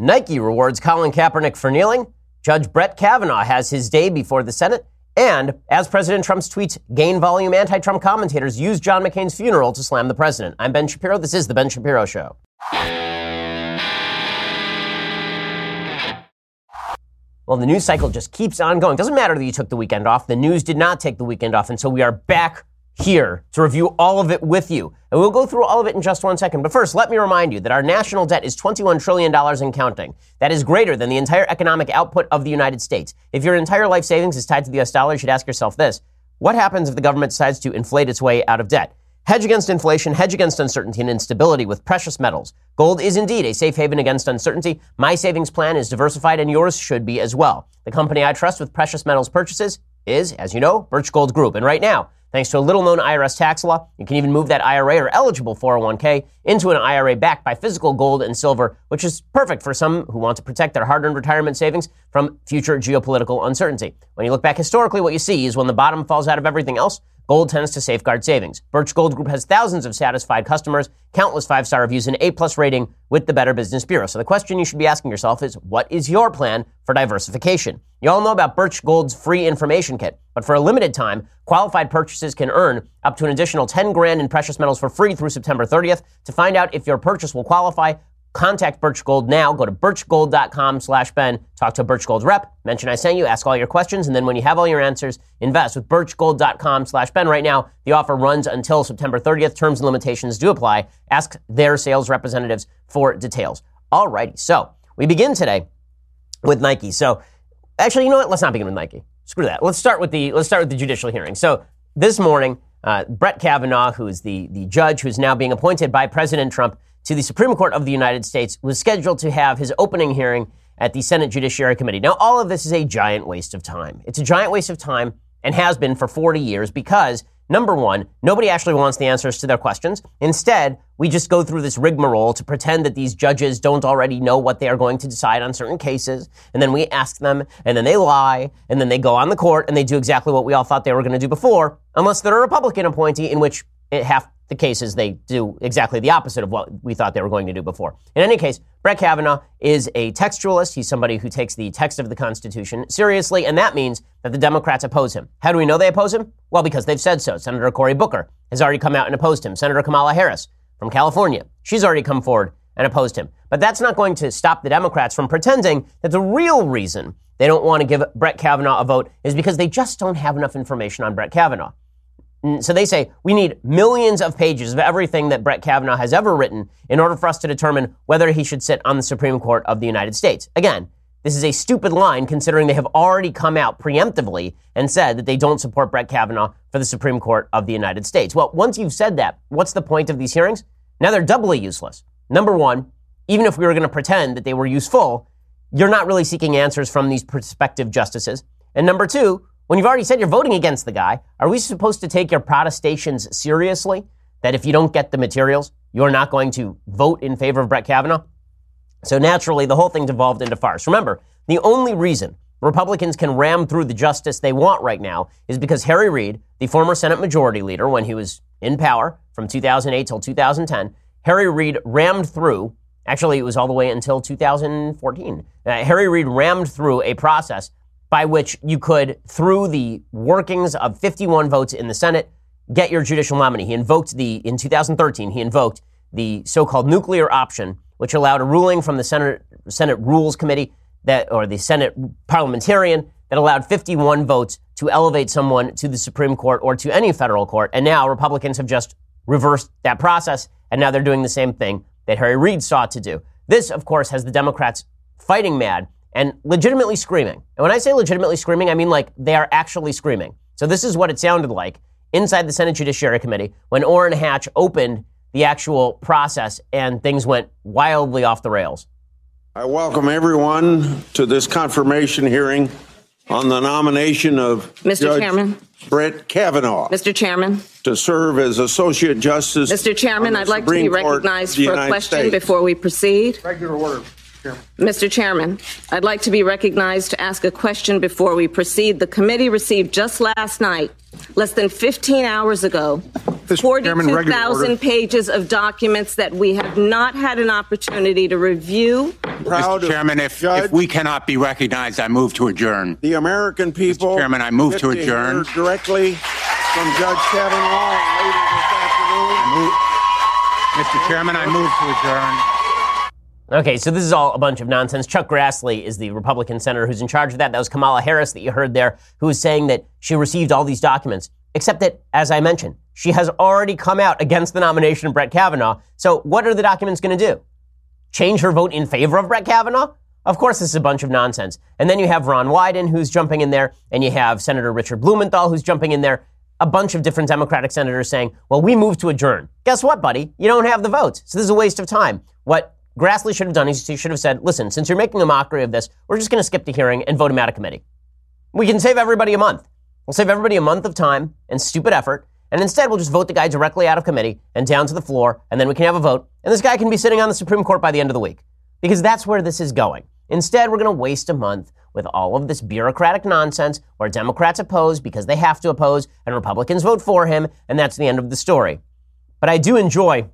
Nike rewards Colin Kaepernick for kneeling. Judge Brett Kavanaugh has his day before the Senate. And as President Trump's tweets gain volume, anti Trump commentators use John McCain's funeral to slam the president. I'm Ben Shapiro. This is The Ben Shapiro Show. Well, the news cycle just keeps on going. Doesn't matter that you took the weekend off. The news did not take the weekend off. And so we are back here to review all of it with you. And we'll go through all of it in just one second. But first, let me remind you that our national debt is $21 trillion and counting. That is greater than the entire economic output of the United States. If your entire life savings is tied to the US dollar, you should ask yourself this. What happens if the government decides to inflate its way out of debt? Hedge against inflation, hedge against uncertainty and instability with precious metals. Gold is indeed a safe haven against uncertainty. My savings plan is diversified and yours should be as well. The company I trust with precious metals purchases is, as you know, Birch Gold Group. And right now, Thanks to a little known IRS tax law, you can even move that IRA or eligible 401k into an IRA backed by physical gold and silver, which is perfect for some who want to protect their hard earned retirement savings from future geopolitical uncertainty. When you look back historically, what you see is when the bottom falls out of everything else, Gold tends to safeguard savings. Birch Gold Group has thousands of satisfied customers, countless five-star reviews, and A-plus rating with the Better Business Bureau. So the question you should be asking yourself is, what is your plan for diversification? You all know about Birch Gold's free information kit, but for a limited time, qualified purchases can earn up to an additional 10 grand in precious metals for free through September 30th. To find out if your purchase will qualify, Contact Birch Gold now. Go to birchgold.com slash Ben. Talk to a Birch Gold rep. Mention I sent you. Ask all your questions. And then when you have all your answers, invest with birchgold.com slash Ben. Right now, the offer runs until September 30th. Terms and limitations do apply. Ask their sales representatives for details. Alrighty. So we begin today with Nike. So actually, you know what? Let's not begin with Nike. Screw that. Let's start with the, let's start with the judicial hearing. So this morning, uh, Brett Kavanaugh, who is the, the judge who's now being appointed by President Trump, to the Supreme Court of the United States was scheduled to have his opening hearing at the Senate Judiciary Committee. Now, all of this is a giant waste of time. It's a giant waste of time and has been for 40 years because, number one, nobody actually wants the answers to their questions. Instead, we just go through this rigmarole to pretend that these judges don't already know what they are going to decide on certain cases. And then we ask them, and then they lie, and then they go on the court and they do exactly what we all thought they were going to do before, unless they're a Republican appointee, in which half the cases they do exactly the opposite of what we thought they were going to do before. In any case, Brett Kavanaugh is a textualist. He's somebody who takes the text of the Constitution seriously, and that means that the Democrats oppose him. How do we know they oppose him? Well, because they've said so. Senator Cory Booker has already come out and opposed him. Senator Kamala Harris from California, she's already come forward and opposed him. But that's not going to stop the Democrats from pretending that the real reason they don't want to give Brett Kavanaugh a vote is because they just don't have enough information on Brett Kavanaugh. Mm, so they say we need millions of pages of everything that Brett Kavanaugh has ever written in order for us to determine whether he should sit on the Supreme Court of the United States. Again, this is a stupid line considering they have already come out preemptively and said that they don't support Brett Kavanaugh for the Supreme Court of the United States. Well, once you've said that, what's the point of these hearings? Now they're doubly useless. Number one, even if we were going to pretend that they were useful, you're not really seeking answers from these prospective justices. And number two, when you've already said you're voting against the guy, are we supposed to take your protestations seriously? That if you don't get the materials, you're not going to vote in favor of Brett Kavanaugh? So naturally, the whole thing devolved into farce. Remember, the only reason Republicans can ram through the justice they want right now is because Harry Reid, the former Senate Majority Leader when he was in power from 2008 till 2010, Harry Reid rammed through, actually, it was all the way until 2014. Uh, Harry Reid rammed through a process by which you could, through the workings of 51 votes in the Senate, get your judicial nominee. He invoked the, in 2013, he invoked the so-called nuclear option, which allowed a ruling from the Senate, Senate Rules Committee that, or the Senate parliamentarian that allowed 51 votes to elevate someone to the Supreme Court or to any federal court. And now Republicans have just reversed that process, and now they're doing the same thing that Harry Reid sought to do. This, of course, has the Democrats fighting mad and legitimately screaming. And when I say legitimately screaming, I mean like they are actually screaming. So this is what it sounded like inside the Senate Judiciary Committee when Orrin Hatch opened the actual process and things went wildly off the rails. I welcome everyone to this confirmation hearing on the nomination of Mr. Judge Chairman. Brett Kavanaugh Mr. Chairman. to serve as Associate Justice. Mr. Chairman, I'd the like to be Supreme Court recognized for a United question States. before we proceed. Regular order, Chairman. Mr. Chairman, I'd like to be recognized to ask a question before we proceed. The committee received just last night, less than 15 hours ago, 42,000 pages of documents that we have not had an opportunity to review. Proud Mr. Chairman, if, if, we cannot be recognized, I move to adjourn. The American people. Mr. Chairman, I move to adjourn. To directly from Judge Kavanaugh later this afternoon. Mr. Chairman, I move to adjourn. Okay, so this is all a bunch of nonsense. Chuck Grassley is the Republican senator who's in charge of that. That was Kamala Harris that you heard there, who is saying that she received all these documents. Except that, as I mentioned, she has already come out against the nomination of Brett Kavanaugh. So what are the documents going to do? Change her vote in favor of Brett Kavanaugh? Of course, this is a bunch of nonsense. And then you have Ron Wyden, who's jumping in there, and you have Senator Richard Blumenthal, who's jumping in there. A bunch of different Democratic senators saying, well, we move to adjourn. Guess what, buddy? You don't have the votes. So this is a waste of time. What Grassley should have done is he should have said, listen, since you're making a mockery of this, we're just going to skip the hearing and vote him out of committee. We can save everybody a month. We'll save everybody a month of time and stupid effort. And instead, we'll just vote the guy directly out of committee and down to the floor, and then we can have a vote. And this guy can be sitting on the Supreme Court by the end of the week. Because that's where this is going. Instead, we're going to waste a month with all of this bureaucratic nonsense where Democrats oppose because they have to oppose and Republicans vote for him, and that's the end of the story. But I do enjoy,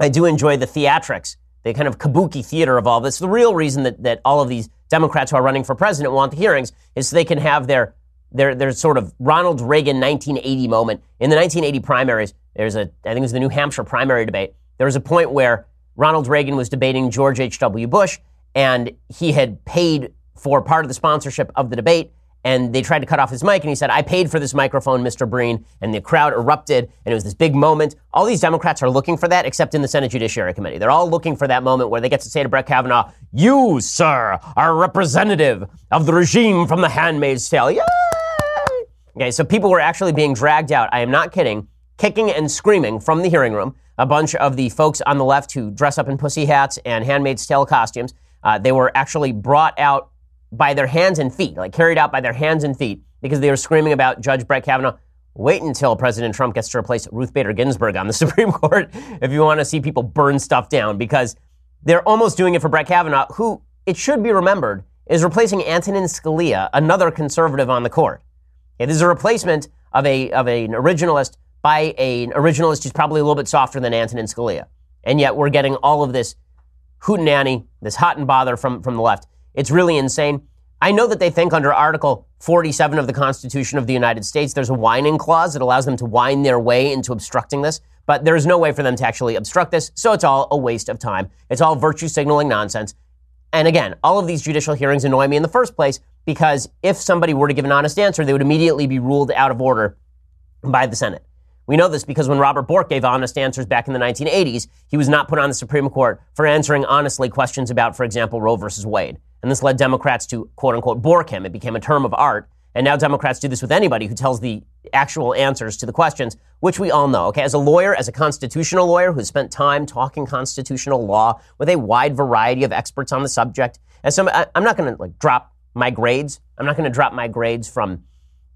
I do enjoy the theatrics the kind of kabuki theater of all this. The real reason that, that all of these Democrats who are running for president want the hearings is so they can have their, their, their sort of Ronald Reagan 1980 moment. In the 1980 primaries, there's a, I think it was the New Hampshire primary debate. There was a point where Ronald Reagan was debating George H.W. Bush, and he had paid for part of the sponsorship of the debate and they tried to cut off his mic and he said i paid for this microphone mr breen. And the crowd erupted and it was this big moment. All these democrats are looking for that except in the senate judiciary committee. They're all looking for that moment where they get to say to brett kavanaugh you sir are representative of the regime from the handmaid's tale. Yay! okay so people were actually being dragged out i am not kidding kicking and screaming from the hearing room. A bunch of the folks on the left who dress up in pussy hats and handmaid's tale costumes uh, they were actually brought out by their hands and feet, like carried out by their hands and feet, because they were screaming about Judge Brett Kavanaugh. Wait until President Trump gets to replace Ruth Bader Ginsburg on the Supreme Court if you want to see people burn stuff down, because they're almost doing it for Brett Kavanaugh, who, it should be remembered, is replacing Antonin Scalia, another conservative on the court. It is a replacement of, a, of an originalist by an originalist who's probably a little bit softer than Antonin Scalia. And yet we're getting all of this hootenanny, this hot and bother from, from the left. It's really insane. I know that they think under Article 47 of the Constitution of the United States, there's a whining clause that allows them to whine their way into obstructing this, but there's no way for them to actually obstruct this, so it's all a waste of time. It's all virtue signaling nonsense. And again, all of these judicial hearings annoy me in the first place because if somebody were to give an honest answer, they would immediately be ruled out of order by the Senate. We know this because when Robert Bork gave honest answers back in the 1980s, he was not put on the Supreme Court for answering honestly questions about, for example, Roe versus Wade. And this led Democrats to quote unquote bork him. It became a term of art. And now Democrats do this with anybody who tells the actual answers to the questions, which we all know. Okay, as a lawyer, as a constitutional lawyer who spent time talking constitutional law with a wide variety of experts on the subject, as some, I, I'm not going to like drop my grades. I'm not going to drop my grades from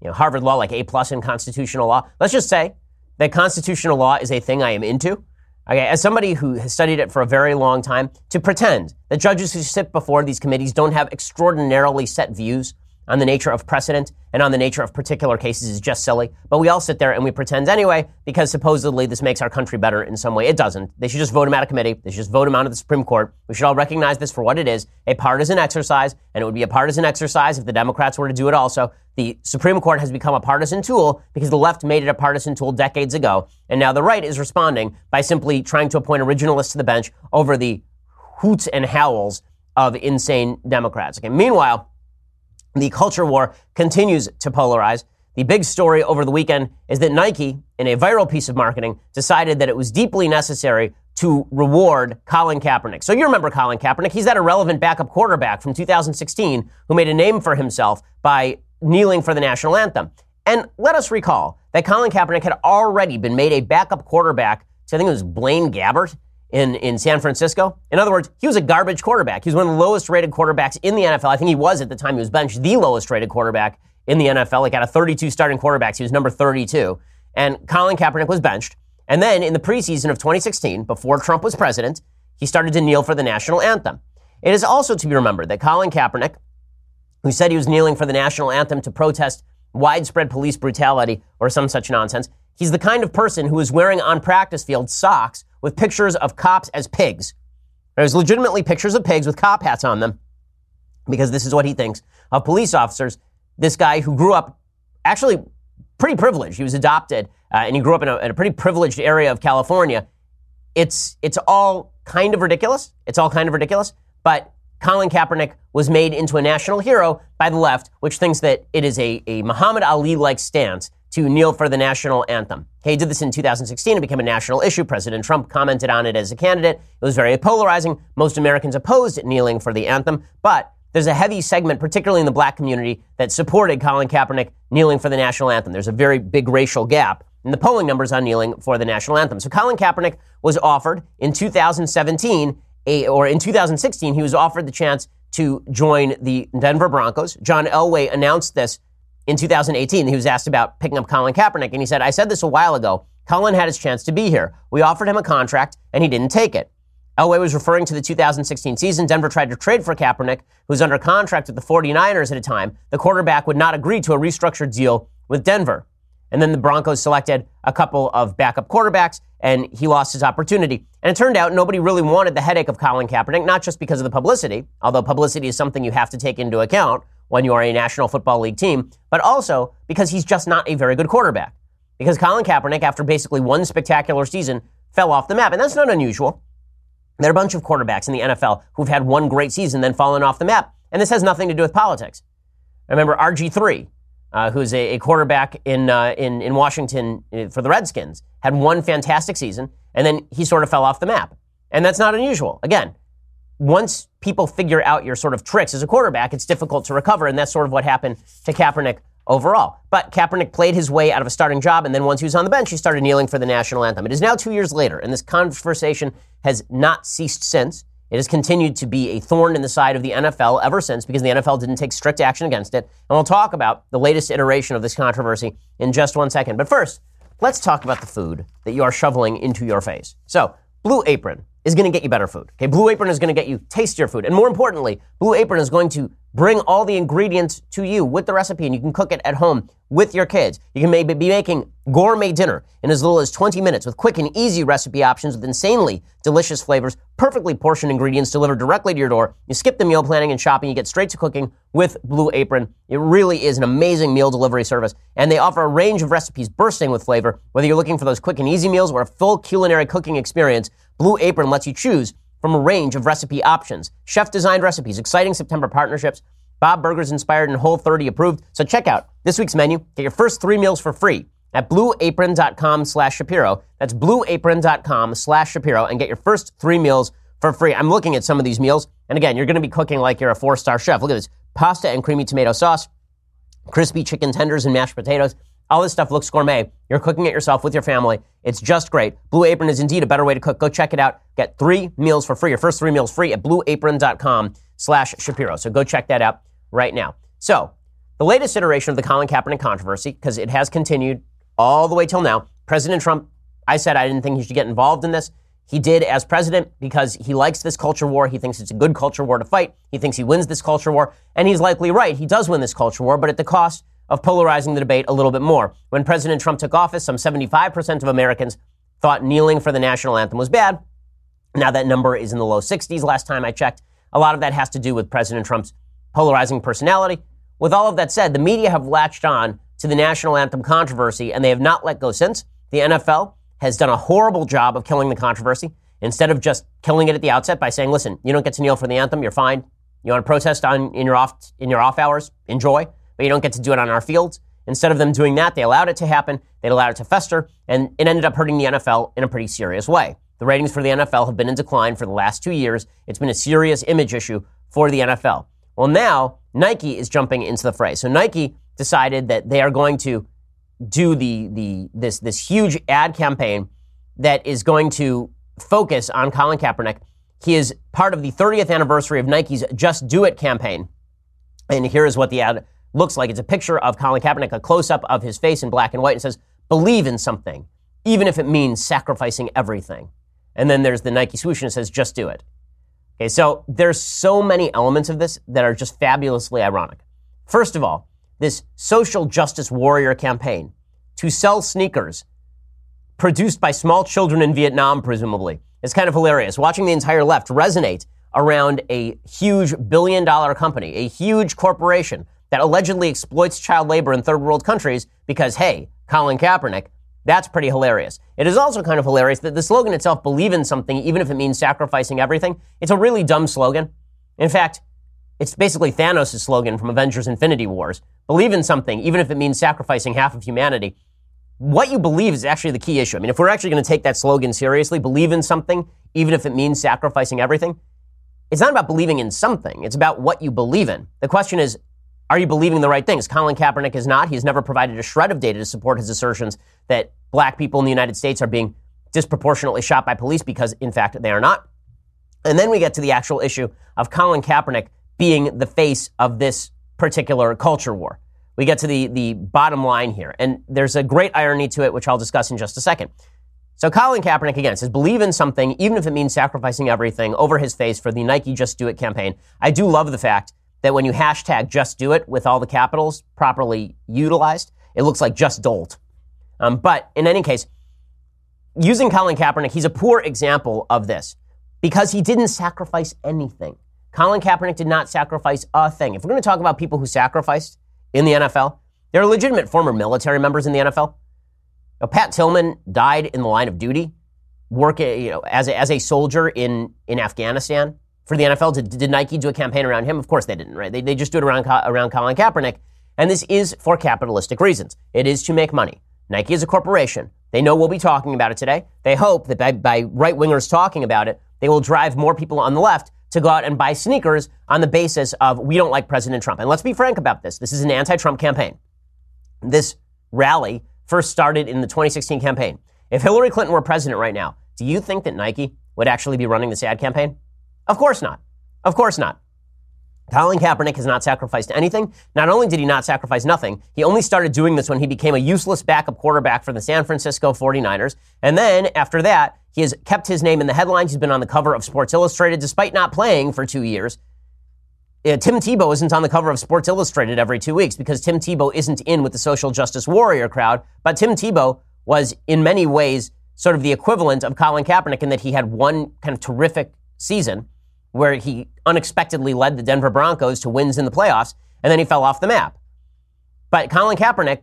you know, Harvard Law, like A plus in constitutional law. Let's just say that constitutional law is a thing I am into. Okay, as somebody who has studied it for a very long time, to pretend that judges who sit before these committees don't have extraordinarily set views on the nature of precedent and on the nature of particular cases is just silly. But we all sit there and we pretend anyway because supposedly this makes our country better in some way. It doesn't. They should just vote him out of committee. They should just vote him out of the Supreme Court. We should all recognize this for what it is a partisan exercise. And it would be a partisan exercise if the Democrats were to do it also. The Supreme Court has become a partisan tool because the left made it a partisan tool decades ago. And now the right is responding by simply trying to appoint originalists to the bench over the hoots and howls of insane Democrats. Okay. Meanwhile, the culture war continues to polarize. The big story over the weekend is that Nike, in a viral piece of marketing, decided that it was deeply necessary to reward Colin Kaepernick. So you remember Colin Kaepernick. He's that irrelevant backup quarterback from 2016 who made a name for himself by kneeling for the national anthem. And let us recall that Colin Kaepernick had already been made a backup quarterback to, I think it was Blaine Gabbert in, in San Francisco. In other words, he was a garbage quarterback. He was one of the lowest rated quarterbacks in the NFL. I think he was at the time he was benched the lowest rated quarterback in the NFL. Like out of 32 starting quarterbacks, he was number 32. And Colin Kaepernick was benched. And then in the preseason of 2016, before Trump was president, he started to kneel for the national anthem. It is also to be remembered that Colin Kaepernick, who said he was kneeling for the national anthem to protest widespread police brutality or some such nonsense, He's the kind of person who is wearing on practice field socks with pictures of cops as pigs. There's legitimately pictures of pigs with cop hats on them because this is what he thinks of police officers. This guy who grew up actually pretty privileged. He was adopted uh, and he grew up in a, in a pretty privileged area of California. It's, it's all kind of ridiculous. It's all kind of ridiculous. But Colin Kaepernick was made into a national hero by the left, which thinks that it is a, a Muhammad Ali like stance to kneel for the national anthem. he did this in 2016. It became a national issue. President Trump commented on it as a candidate. It was very polarizing. Most Americans opposed kneeling for the anthem, but there's a heavy segment, particularly in the black community, that supported Colin Kaepernick kneeling for the national anthem. There's a very big racial gap in the polling numbers on kneeling for the national anthem. So Colin Kaepernick was offered in 2017, a, or in 2016, he was offered the chance to join the Denver Broncos. John Elway announced this in 2018. He was asked about picking up Colin Kaepernick, and he said, I said this a while ago. Colin had his chance to be here. We offered him a contract, and he didn't take it. Elway was referring to the 2016 season. Denver tried to trade for Kaepernick, who was under contract with the 49ers at a time. The quarterback would not agree to a restructured deal with Denver. And then the Broncos selected a couple of backup quarterbacks, and he lost his opportunity. And it turned out nobody really wanted the headache of Colin Kaepernick, not just because of the publicity, although publicity is something you have to take into account when you are a National Football League team, but also because he's just not a very good quarterback. Because Colin Kaepernick, after basically one spectacular season, fell off the map. And that's not unusual. There are a bunch of quarterbacks in the NFL who've had one great season, then fallen off the map. And this has nothing to do with politics. I remember RG3, uh, who's a, a, quarterback in, uh, in, in Washington uh, for the Redskins, had one fantastic season, and then he sort of fell off the map. And that's not unusual. Again, once people figure out your sort of tricks as a quarterback, it's difficult to recover. And that's sort of what happened to Kaepernick overall. But Kaepernick played his way out of a starting job, and then once he was on the bench, he started kneeling for the national anthem. It is now two years later, and this conversation has not ceased since. It has continued to be a thorn in the side of the NFL ever since because the NFL didn't take strict action against it. And we'll talk about the latest iteration of this controversy in just one second. But first, let's talk about the food that you are shoveling into your face. So, Blue Apron is going to get you better food. Okay, Blue Apron is going to get you tastier food. And more importantly, Blue Apron is going to bring all the ingredients to you with the recipe and you can cook it at home with your kids. You can maybe be making gourmet dinner in as little as 20 minutes with quick and easy recipe options with insanely delicious flavors, perfectly portioned ingredients delivered directly to your door. You skip the meal planning and shopping, you get straight to cooking with Blue Apron. It really is an amazing meal delivery service, and they offer a range of recipes bursting with flavor. Whether you're looking for those quick and easy meals or a full culinary cooking experience, Blue Apron lets you choose from a range of recipe options. Chef designed recipes, exciting September partnerships, Bob Burgers inspired and Whole 30 approved. So check out this week's menu. Get your first three meals for free at blueapron.com slash Shapiro. That's blueapron.com slash Shapiro and get your first three meals for free. I'm looking at some of these meals. And again, you're going to be cooking like you're a four star chef. Look at this pasta and creamy tomato sauce, crispy chicken tenders and mashed potatoes. All this stuff looks gourmet. You're cooking it yourself with your family. It's just great. Blue Apron is indeed a better way to cook. Go check it out. Get three meals for free. Your first three meals free at blueapron.com slash Shapiro. So go check that out right now. So, the latest iteration of the Colin Kaepernick controversy, because it has continued all the way till now, President Trump, I said I didn't think he should get involved in this. He did as president because he likes this culture war. He thinks it's a good culture war to fight. He thinks he wins this culture war. And he's likely right. He does win this culture war, but at the cost of polarizing the debate a little bit more. When President Trump took office, some 75% of Americans thought kneeling for the national anthem was bad. Now that number is in the low 60s last time I checked. A lot of that has to do with President Trump's polarizing personality. With all of that said, the media have latched on to the national anthem controversy and they have not let go since. The NFL has done a horrible job of killing the controversy instead of just killing it at the outset by saying, listen, you don't get to kneel for the anthem, you're fine. You want to protest on in your off in your off hours, enjoy, but you don't get to do it on our fields. Instead of them doing that, they allowed it to happen, they allowed it to fester, and it ended up hurting the NFL in a pretty serious way. The ratings for the NFL have been in decline for the last two years. It's been a serious image issue for the NFL. Well, now Nike is jumping into the fray. So Nike decided that they are going to do the, the, this, this huge ad campaign that is going to focus on Colin Kaepernick. He is part of the 30th anniversary of Nike's Just Do It campaign. And here is what the ad looks like. It's a picture of Colin Kaepernick, a close up of his face in black and white, and says, Believe in something, even if it means sacrificing everything. And then there's the Nike swoosh and it says, Just do it. Okay, so there's so many elements of this that are just fabulously ironic. First of all, this social justice warrior campaign to sell sneakers produced by small children in Vietnam, presumably. It's kind of hilarious. Watching the entire left resonate around a huge billion dollar company, a huge corporation that allegedly exploits child labor in third world countries because, hey, Colin Kaepernick, that's pretty hilarious. It is also kind of hilarious that the slogan itself, believe in something, even if it means sacrificing everything, it's a really dumb slogan. In fact, it's basically Thanos' slogan from Avengers Infinity Wars. Believe in something, even if it means sacrificing half of humanity. What you believe is actually the key issue. I mean, if we're actually going to take that slogan seriously, believe in something, even if it means sacrificing everything, it's not about believing in something. It's about what you believe in. The question is, are you believing the right things? Colin Kaepernick is not. He's never provided a shred of data to support his assertions that black people in the United States are being disproportionately shot by police because, in fact, they are not. And then we get to the actual issue of Colin Kaepernick being the face of this particular culture war. We get to the, the bottom line here. And there's a great irony to it, which I'll discuss in just a second. So Colin Kaepernick again says, believe in something, even if it means sacrificing everything over his face for the Nike Just Do It campaign. I do love the fact that when you hashtag Just Do It with all the capitals properly utilized, it looks like Just Dolt. Um, but in any case, using Colin Kaepernick, he's a poor example of this because he didn't sacrifice anything. Colin Kaepernick did not sacrifice a thing. If we're going to talk about people who sacrificed in the NFL, there are legitimate former military members in the NFL. Now, Pat Tillman died in the line of duty, work you know, as, a, as a soldier in, in Afghanistan for the NFL. Did, did Nike do a campaign around him? Of course they didn't, right? They, they just do it around, around Colin Kaepernick. And this is for capitalistic reasons. It is to make money. Nike is a corporation. They know we'll be talking about it today. They hope that by, by right wingers talking about it, they will drive more people on the left to go out and buy sneakers on the basis of we don't like President Trump. And let's be frank about this. This is an anti Trump campaign. This rally first started in the 2016 campaign. If Hillary Clinton were president right now, do you think that Nike would actually be running this ad campaign? Of course not. Of course not. Colin Kaepernick has not sacrificed anything. Not only did he not sacrifice nothing, he only started doing this when he became a useless backup quarterback for the San Francisco 49ers. And then after that, he has kept his name in the headlines. He's been on the cover of Sports Illustrated despite not playing for two years. Uh, Tim Tebow isn't on the cover of Sports Illustrated every two weeks because Tim Tebow isn't in with the social justice warrior crowd. But Tim Tebow was in many ways sort of the equivalent of Colin Kaepernick in that he had one kind of terrific season where he unexpectedly led the Denver Broncos to wins in the playoffs, and then he fell off the map. But Colin Kaepernick,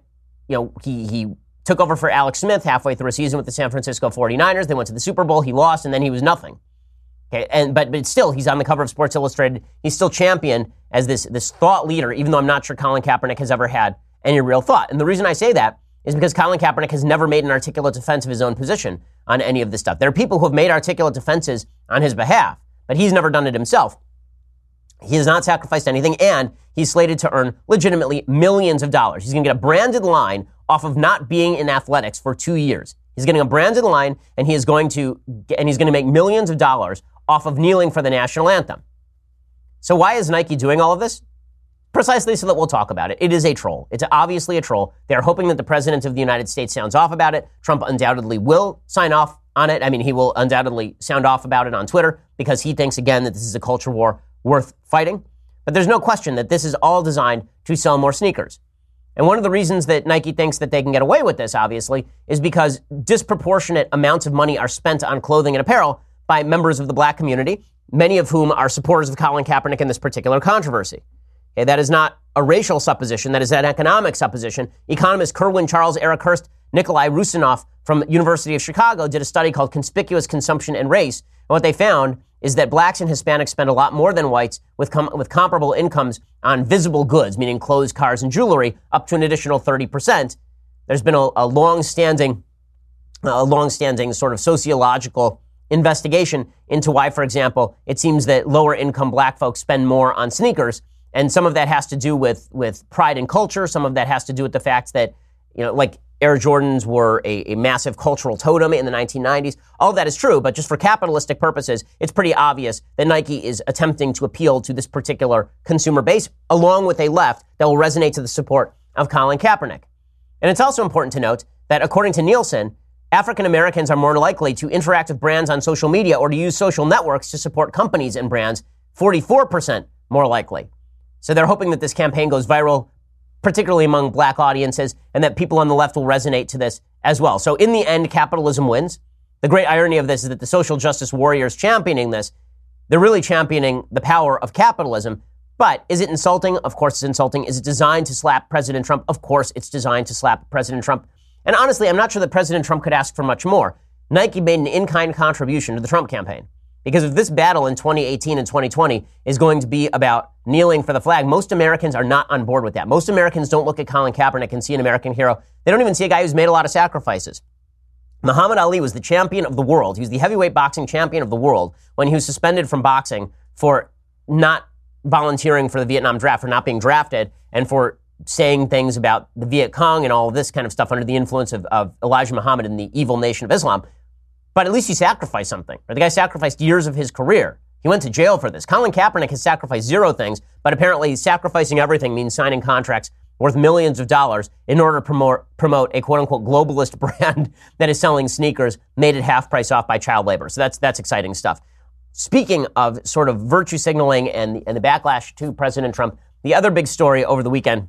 you know, he, he took over for Alex Smith halfway through a season with the San Francisco 49ers. They went to the Super Bowl, he lost, and then he was nothing. Okay, and but but still, he's on the cover of Sports Illustrated. He's still champion as this this thought leader, even though I'm not sure Colin Kaepernick has ever had any real thought. And the reason I say that is because Colin Kaepernick has never made an articulate defense of his own position on any of this stuff. There are people who have made articulate defenses on his behalf, but he's never done it himself. He has not sacrificed anything, and he's slated to earn legitimately millions of dollars. He's going to get a branded line off of not being in athletics for two years. He's getting a branded line, and he is going to and he's going to make millions of dollars off of kneeling for the national anthem. So why is Nike doing all of this? Precisely so that we'll talk about it. It is a troll. It's obviously a troll. They're hoping that the president of the United States sounds off about it. Trump undoubtedly will sign off on it. I mean, he will undoubtedly sound off about it on Twitter because he thinks, again, that this is a culture war worth fighting. But there's no question that this is all designed to sell more sneakers. And one of the reasons that Nike thinks that they can get away with this, obviously, is because disproportionate amounts of money are spent on clothing and apparel by members of the black community, many of whom are supporters of Colin Kaepernick in this particular controversy. Okay, that is not a racial supposition, that is an economic supposition. Economists Kerwin Charles, Erik Hurst, Nikolai Roussanov from University of Chicago did a study called Conspicuous Consumption and Race. And what they found is that blacks and Hispanics spend a lot more than whites with, com- with comparable incomes on visible goods, meaning clothes, cars, and jewelry, up to an additional 30%. There's been a, a long-standing, a long-standing sort of sociological investigation into why, for example, it seems that lower income black folks spend more on sneakers. And some of that has to do with, with pride and culture. Some of that has to do with the fact that, you know, like Air Jordans were a, a, massive cultural totem in the 1990s. All that is true, but just for capitalistic purposes, it's pretty obvious that Nike is attempting to appeal to this particular consumer base, along with a left that will resonate to the support of Colin Kaepernick. And it's also important to note that according to Nielsen, African Americans are more likely to interact with brands on social media or to use social networks to support companies and brands, 44% more likely. So they're hoping that this campaign goes viral particularly among black audiences, and that people on the left will resonate to this as well. So in the end, capitalism wins. The great irony of this is that the social justice warriors championing this, they're really championing the power of capitalism. But is it insulting? Of course it's insulting. Is it designed to slap President Trump? Of course it's designed to slap President Trump. And honestly, I'm not sure that President Trump could ask for much more. Nike made an in-kind contribution to the Trump campaign. Because if this battle in 2018 and 2020 is going to be about kneeling for the flag, most Americans are not on board with that. Most Americans don't look at Colin Kaepernick and see an American hero. They don't even see a guy who's made a lot of sacrifices. Muhammad Ali was the champion of the world. He was the heavyweight boxing champion of the world when he was suspended from boxing for not volunteering for the Vietnam draft, for not being drafted, and for saying things about the Viet Cong and all this kind of stuff under the influence of, of Elijah Muhammad and the evil nation of Islam. But at least he sacrificed something. Or The guy sacrificed years of his career. He went to jail for this. Colin Kaepernick has sacrificed zero things, but apparently sacrificing everything means signing contracts worth millions of dollars in order to promote, promote a quote unquote globalist brand that is selling sneakers made at half price off by child labor. So that's, that's exciting stuff. Speaking of sort of virtue signaling and, and the backlash to President Trump, the other big story over the weekend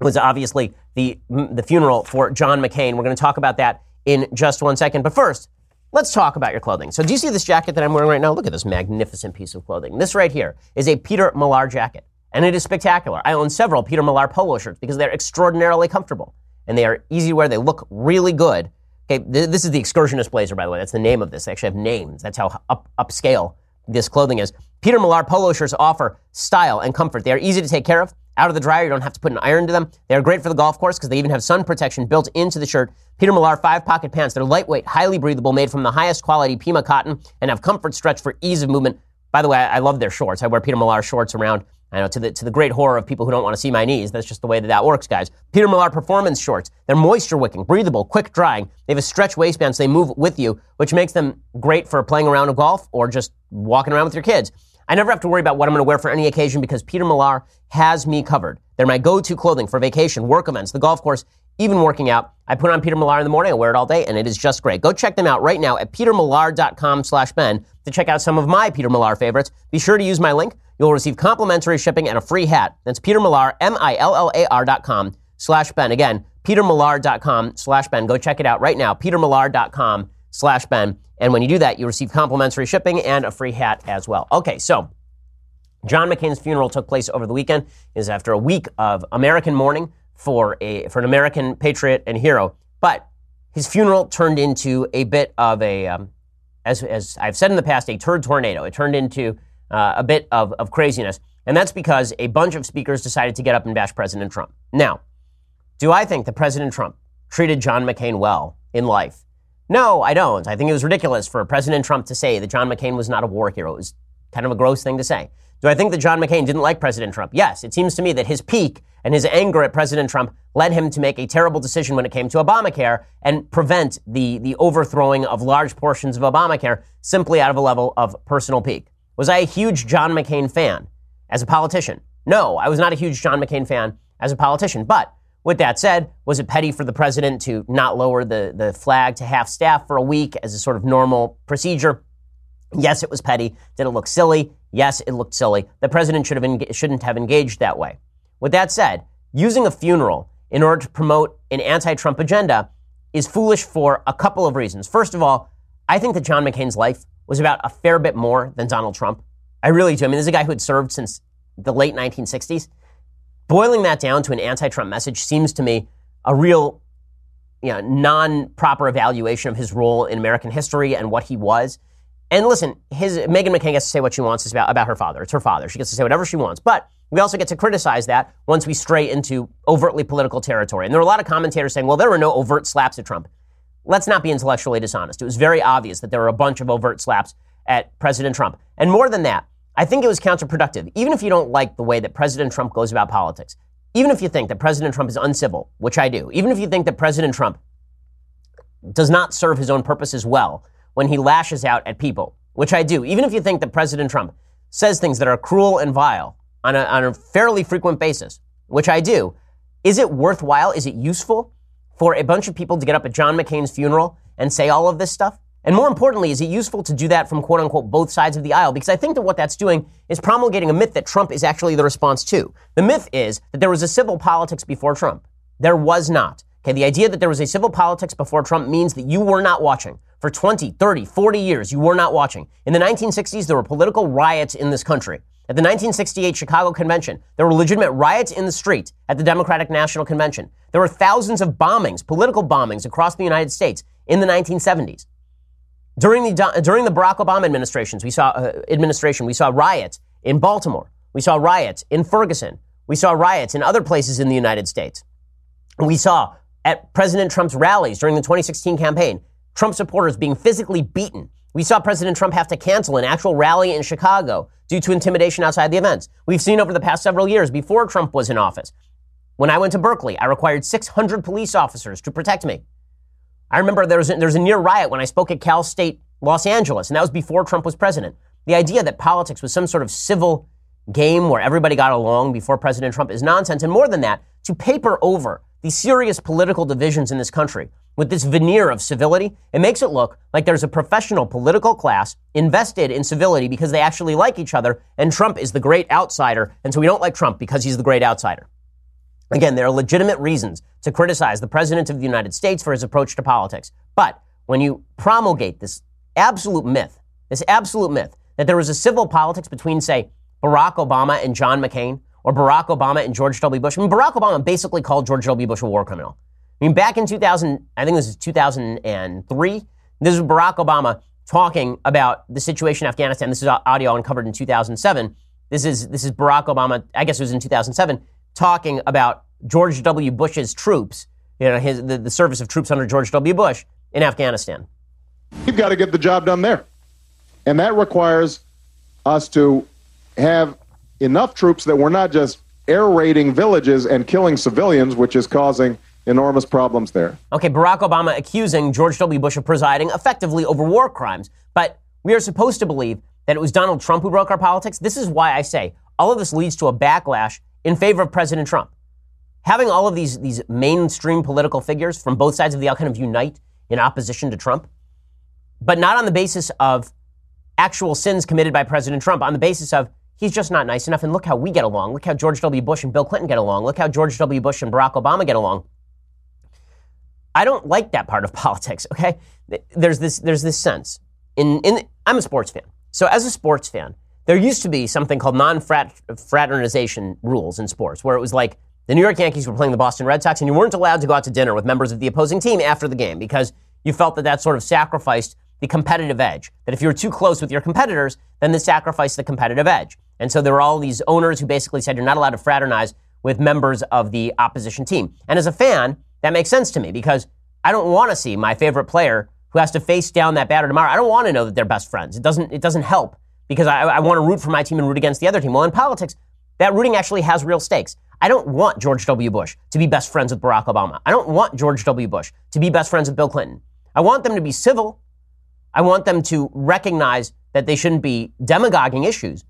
was obviously the, the funeral for John McCain. We're going to talk about that in just one second. But first, Let's talk about your clothing. So, do you see this jacket that I'm wearing right now? Look at this magnificent piece of clothing. This right here is a Peter Millar jacket, and it is spectacular. I own several Peter Millar polo shirts because they're extraordinarily comfortable and they are easy to wear. They look really good. Okay, th- this is the excursionist blazer, by the way. That's the name of this. They actually have names. That's how up upscale this clothing is. Peter Millar polo shirts offer style and comfort. They are easy to take care of out of the dryer. You don't have to put an iron to them. They are great for the golf course because they even have sun protection built into the shirt. Peter Millar five pocket pants. They're lightweight, highly breathable, made from the highest quality Pima cotton, and have comfort stretch for ease of movement. By the way, I, I love their shorts. I wear Peter Millar shorts around. I know to the to the great horror of people who don't want to see my knees. That's just the way that that works, guys. Peter Millar performance shorts. They're moisture wicking, breathable, quick drying. They have a stretch waistband, so they move with you, which makes them great for playing around of golf or just walking around with your kids. I never have to worry about what I'm going to wear for any occasion because Peter Millar has me covered. They're my go-to clothing for vacation, work events, the golf course, even working out. I put on Peter Millar in the morning. I wear it all day, and it is just great. Go check them out right now at petermillar.com slash Ben to check out some of my Peter Millar favorites. Be sure to use my link. You'll receive complimentary shipping and a free hat. That's Peter Millar, M-I-L-L-A-R dot com slash Ben. Again, petermillar.com slash Ben. Go check it out right now, petermillar.com slash Ben. And when you do that, you receive complimentary shipping and a free hat as well. Okay, so John McCain's funeral took place over the weekend. Is after a week of American mourning for a for an American patriot and hero. But his funeral turned into a bit of a, um, as, as I've said in the past, a turd tornado. It turned into uh, a bit of, of craziness. And that's because a bunch of speakers decided to get up and bash President Trump. Now, do I think that President Trump treated John McCain well in life? No, I don't. I think it was ridiculous for President Trump to say that John McCain was not a war hero. It was kind of a gross thing to say. Do I think that John McCain didn't like President Trump? Yes. It seems to me that his pique and his anger at President Trump led him to make a terrible decision when it came to Obamacare and prevent the, the overthrowing of large portions of Obamacare simply out of a level of personal pique. Was I a huge John McCain fan as a politician? No, I was not a huge John McCain fan as a politician, but with that said, was it petty for the president to not lower the, the flag to half staff for a week as a sort of normal procedure? Yes, it was petty. Did it look silly? Yes, it looked silly. The president should have shouldn't have engaged that way. With that said, using a funeral in order to promote an anti-Trump agenda is foolish for a couple of reasons. First of all, I think that John McCain's life was about a fair bit more than Donald Trump. I really do. I mean, this is a guy who had served since the late 1960s boiling that down to an anti-Trump message seems to me a real you know, non-proper evaluation of his role in American history and what he was. And listen, his Meghan McCain gets to say what she wants about, about her father. It's her father. She gets to say whatever she wants. But we also get to criticize that once we stray into overtly political territory. And there are a lot of commentators saying, well, there were no overt slaps at Trump. Let's not be intellectually dishonest. It was very obvious that there were a bunch of overt slaps at President Trump. And more than that, I think it was counterproductive. Even if you don't like the way that President Trump goes about politics, even if you think that President Trump is uncivil, which I do, even if you think that President Trump does not serve his own purposes well when he lashes out at people, which I do, even if you think that President Trump says things that are cruel and vile on a, on a fairly frequent basis, which I do, is it worthwhile? Is it useful for a bunch of people to get up at John McCain's funeral and say all of this stuff? And more importantly, is it useful to do that from quote unquote both sides of the aisle? Because I think that what that's doing is promulgating a myth that Trump is actually the response to. The myth is that there was a civil politics before Trump. There was not. Okay, the idea that there was a civil politics before Trump means that you were not watching. For 20, 30, 40 years, you were not watching. In the 1960s, there were political riots in this country. At the 1968 Chicago Convention, there were legitimate riots in the street at the Democratic National Convention. There were thousands of bombings, political bombings across the United States in the 1970s. During the, during the Barack Obama administrations, we saw, uh, administration, we saw riots in Baltimore. We saw riots in Ferguson. We saw riots in other places in the United States. We saw at President Trump's rallies during the 2016 campaign, Trump supporters being physically beaten. We saw President Trump have to cancel an actual rally in Chicago due to intimidation outside the events. We've seen over the past several years before Trump was in office. When I went to Berkeley, I required 600 police officers to protect me. I remember there was, a, there was a near riot when I spoke at Cal State Los Angeles, and that was before Trump was president. The idea that politics was some sort of civil game where everybody got along before President Trump is nonsense. And more than that, to paper over the serious political divisions in this country with this veneer of civility, it makes it look like there's a professional political class invested in civility because they actually like each other, and Trump is the great outsider, and so we don't like Trump because he's the great outsider. Again, there are legitimate reasons to criticize the President of the United States for his approach to politics. But when you promulgate this absolute myth, this absolute myth, that there was a civil politics between, say, Barack Obama and John McCain, or Barack Obama and George W. Bush. I mean, Barack Obama basically called George W. Bush a war criminal. I mean, back in 2000, I think this is 2003, this is Barack Obama talking about the situation in Afghanistan. This is audio uncovered in 2007. This is, this is Barack Obama, I guess it was in 2007, talking about George W. Bush's troops, you know, his, the, the service of troops under George W. Bush in Afghanistan. You've got to get the job done there. And that requires us to have enough troops that we're not just air raiding villages and killing civilians, which is causing enormous problems there. Okay, Barack Obama accusing George W. Bush of presiding effectively over war crimes. But we are supposed to believe that it was Donald Trump who broke our politics. This is why I say all of this leads to a backlash in favor of President Trump. Having all of these, these mainstream political figures from both sides of the aisle kind of unite in opposition to Trump, but not on the basis of actual sins committed by President Trump, on the basis of he's just not nice enough. And look how we get along. Look how George W. Bush and Bill Clinton get along. Look how George W. Bush and Barack Obama get along. I don't like that part of politics, okay? There's this, there's this sense. In, in, I'm a sports fan. So as a sports fan, there used to be something called non-fraternization rules in sports, where it was like the New York Yankees were playing the Boston Red Sox, and you weren't allowed to go out to dinner with members of the opposing team after the game because you felt that that sort of sacrificed the competitive edge. That if you were too close with your competitors, then this sacrificed the competitive edge. And so there were all these owners who basically said you're not allowed to fraternize with members of the opposition team. And as a fan, that makes sense to me because I don't want to see my favorite player who has to face down that batter tomorrow. I don't want to know that they're best friends. It doesn't, it doesn't help because I, I want to root for my team and root against the other team. Well, in politics, that rooting actually has real stakes. I don't want George W. Bush to be best friends with Barack Obama. I don't want George W. Bush to be best friends with Bill Clinton. I want them to be civil. I want them to recognize that they shouldn't be demagoguing issues.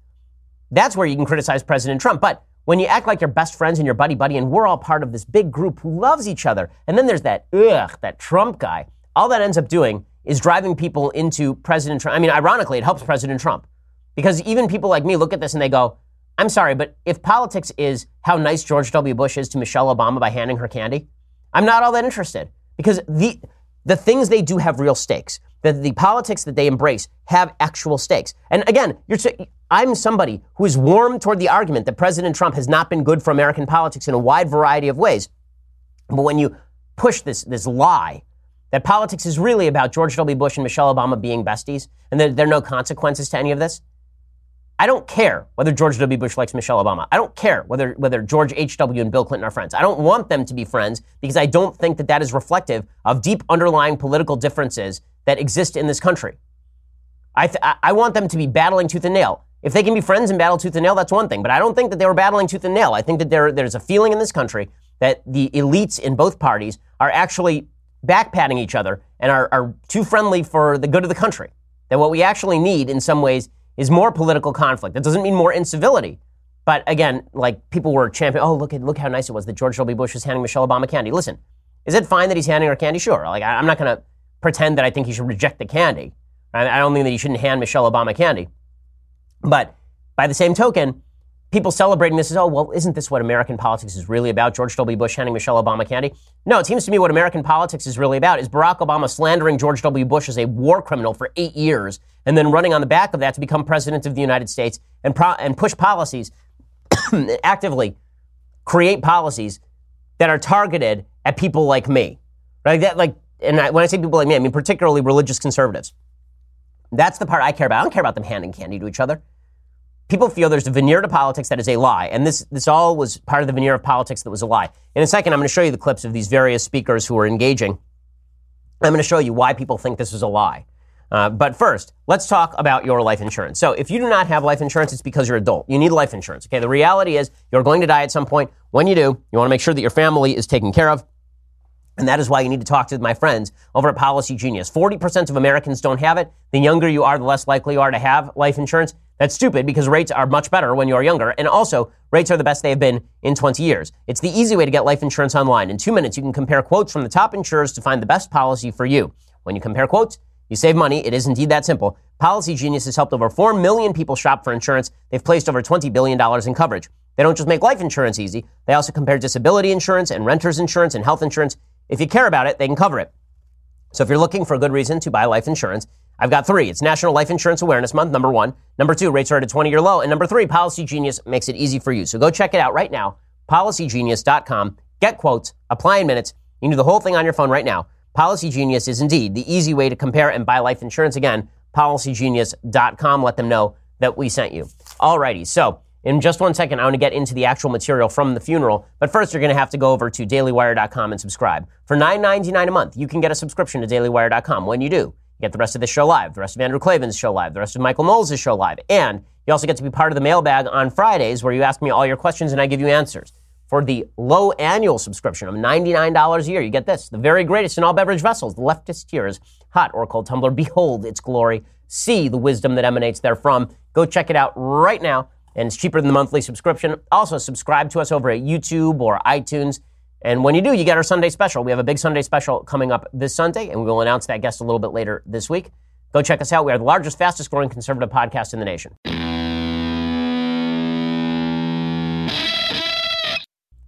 That's where you can criticize President Trump. But when you act like you're best friends and you're buddy buddy and we're all part of this big group who loves each other, and then there's that, ugh, that Trump guy, all that ends up doing is driving people into President Trump. I mean, ironically, it helps President Trump. Because even people like me look at this and they go, I'm sorry, but if politics is how nice George W. Bush is to Michelle Obama by handing her candy, I'm not all that interested. Because the, the things they do have real stakes. The, the politics that they embrace have actual stakes. And again, I'm somebody who is warm toward the argument that President Trump has not been good for American politics in a wide variety of ways. But when you push this, this lie that politics is really about George W. Bush and Michelle Obama being besties and that there are no consequences to any of this, I don't care whether George W. Bush likes Michelle Obama. I don't care whether, whether George H.W. and Bill Clinton are friends. I don't want them to be friends because I don't think that that is reflective of deep underlying political differences that exist in this country. I, th- I want them to be battling tooth and nail. If they can be friends and battle tooth and nail, that's one thing. But I don't think that they were battling tooth and nail. I think that there, there's a feeling in this country that the elites in both parties are actually backpatting each other and are, are too friendly for the good of the country. That what we actually need in some ways is more political conflict. That doesn't mean more incivility. But again, like people were championing, oh, look at look how nice it was that George W. Bush was handing Michelle Obama candy. Listen, is it fine that he's handing her candy? Sure. Like I, am not going to pretend that I think he should reject the candy. I don't think that he shouldn't hand Michelle Obama candy. But by the same token, people celebrating this as, oh, well, isn't this what American politics is really about? George W. Bush handing Michelle Obama candy? No, it seems to me what American politics is really about is Barack Obama slandering George W. Bush as a war criminal for eight years and then running on the back of that to become president of the United States and, pro- and push policies, actively create policies that are targeted at people like me. Right? That, like, and I, when I say people like me, I mean particularly religious conservatives. That's the part I care about. I don't care about them handing candy to each other. People feel there's a veneer to politics that is a lie, and this this all was part of the veneer of politics that was a lie. In a second, I'm going to show you the clips of these various speakers who are engaging. I'm going to show you why people think this is a lie. Uh, but first, let's talk about your life insurance. So, if you do not have life insurance, it's because you're adult. You need life insurance. Okay, the reality is you're going to die at some point. When you do, you want to make sure that your family is taken care of. And that is why you need to talk to my friends over at Policy Genius. 40% of Americans don't have it. The younger you are, the less likely you are to have life insurance. That's stupid because rates are much better when you are younger. And also, rates are the best they have been in 20 years. It's the easy way to get life insurance online. In two minutes, you can compare quotes from the top insurers to find the best policy for you. When you compare quotes, you save money. It is indeed that simple. Policy Genius has helped over 4 million people shop for insurance. They've placed over $20 billion in coverage. They don't just make life insurance easy, they also compare disability insurance and renter's insurance and health insurance if you care about it, they can cover it. So if you're looking for a good reason to buy life insurance, I've got three. It's National Life Insurance Awareness Month, number one. Number two, rates are at a 20 year low. And number three, Policy Genius makes it easy for you. So go check it out right now. PolicyGenius.com. Get quotes, apply in minutes. You can do the whole thing on your phone right now. Policy Genius is indeed the easy way to compare and buy life insurance. Again, PolicyGenius.com. Let them know that we sent you. Alrighty. So in just one second, I want to get into the actual material from the funeral. But first, you're going to have to go over to dailywire.com and subscribe. For $9.99 a month, you can get a subscription to dailywire.com. When you do, get the rest of this show live, the rest of Andrew Klavan's show live, the rest of Michael Knowles' show live. And you also get to be part of the mailbag on Fridays where you ask me all your questions and I give you answers. For the low annual subscription of $99 a year, you get this the very greatest in all beverage vessels, the leftist tears, hot or cold tumbler. Behold its glory. See the wisdom that emanates therefrom. Go check it out right now and it's cheaper than the monthly subscription. Also, subscribe to us over at YouTube or iTunes. And when you do, you get our Sunday special. We have a big Sunday special coming up this Sunday, and we will announce that guest a little bit later this week. Go check us out. We are the largest, fastest growing conservative podcast in the nation.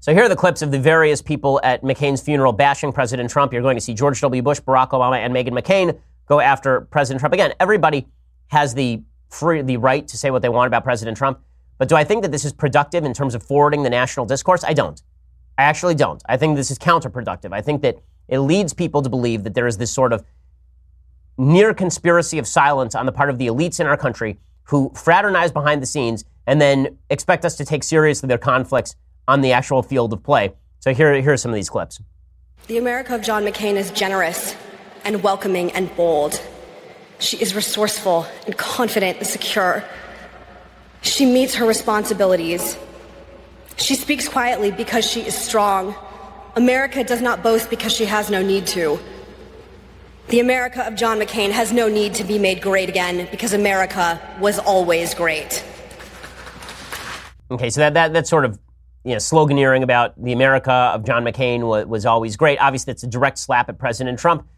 So here are the clips of the various people at McCain's funeral bashing President Trump. You're going to see George W. Bush, Barack Obama, and Meghan McCain go after President Trump. Again, everybody has the free the right to say what they want about President Trump. But do I think that this is productive in terms of forwarding the national discourse? I don't. I actually don't. I think this is counterproductive. I think that it leads people to believe that there is this sort of near conspiracy of silence on the part of the elites in our country who fraternize behind the scenes and then expect us to take seriously their conflicts on the actual field of play. So here, here are some of these clips. The America of John McCain is generous and welcoming and bold. She is resourceful and confident and secure. She meets her responsibilities. She speaks quietly because she is strong. America does not boast because she has no need to. The America of John McCain has no need to be made great again because America was always great. Okay, so that, that that's sort of you know, sloganeering about the America of John McCain was, was always great. Obviously, it's a direct slap at President Trump.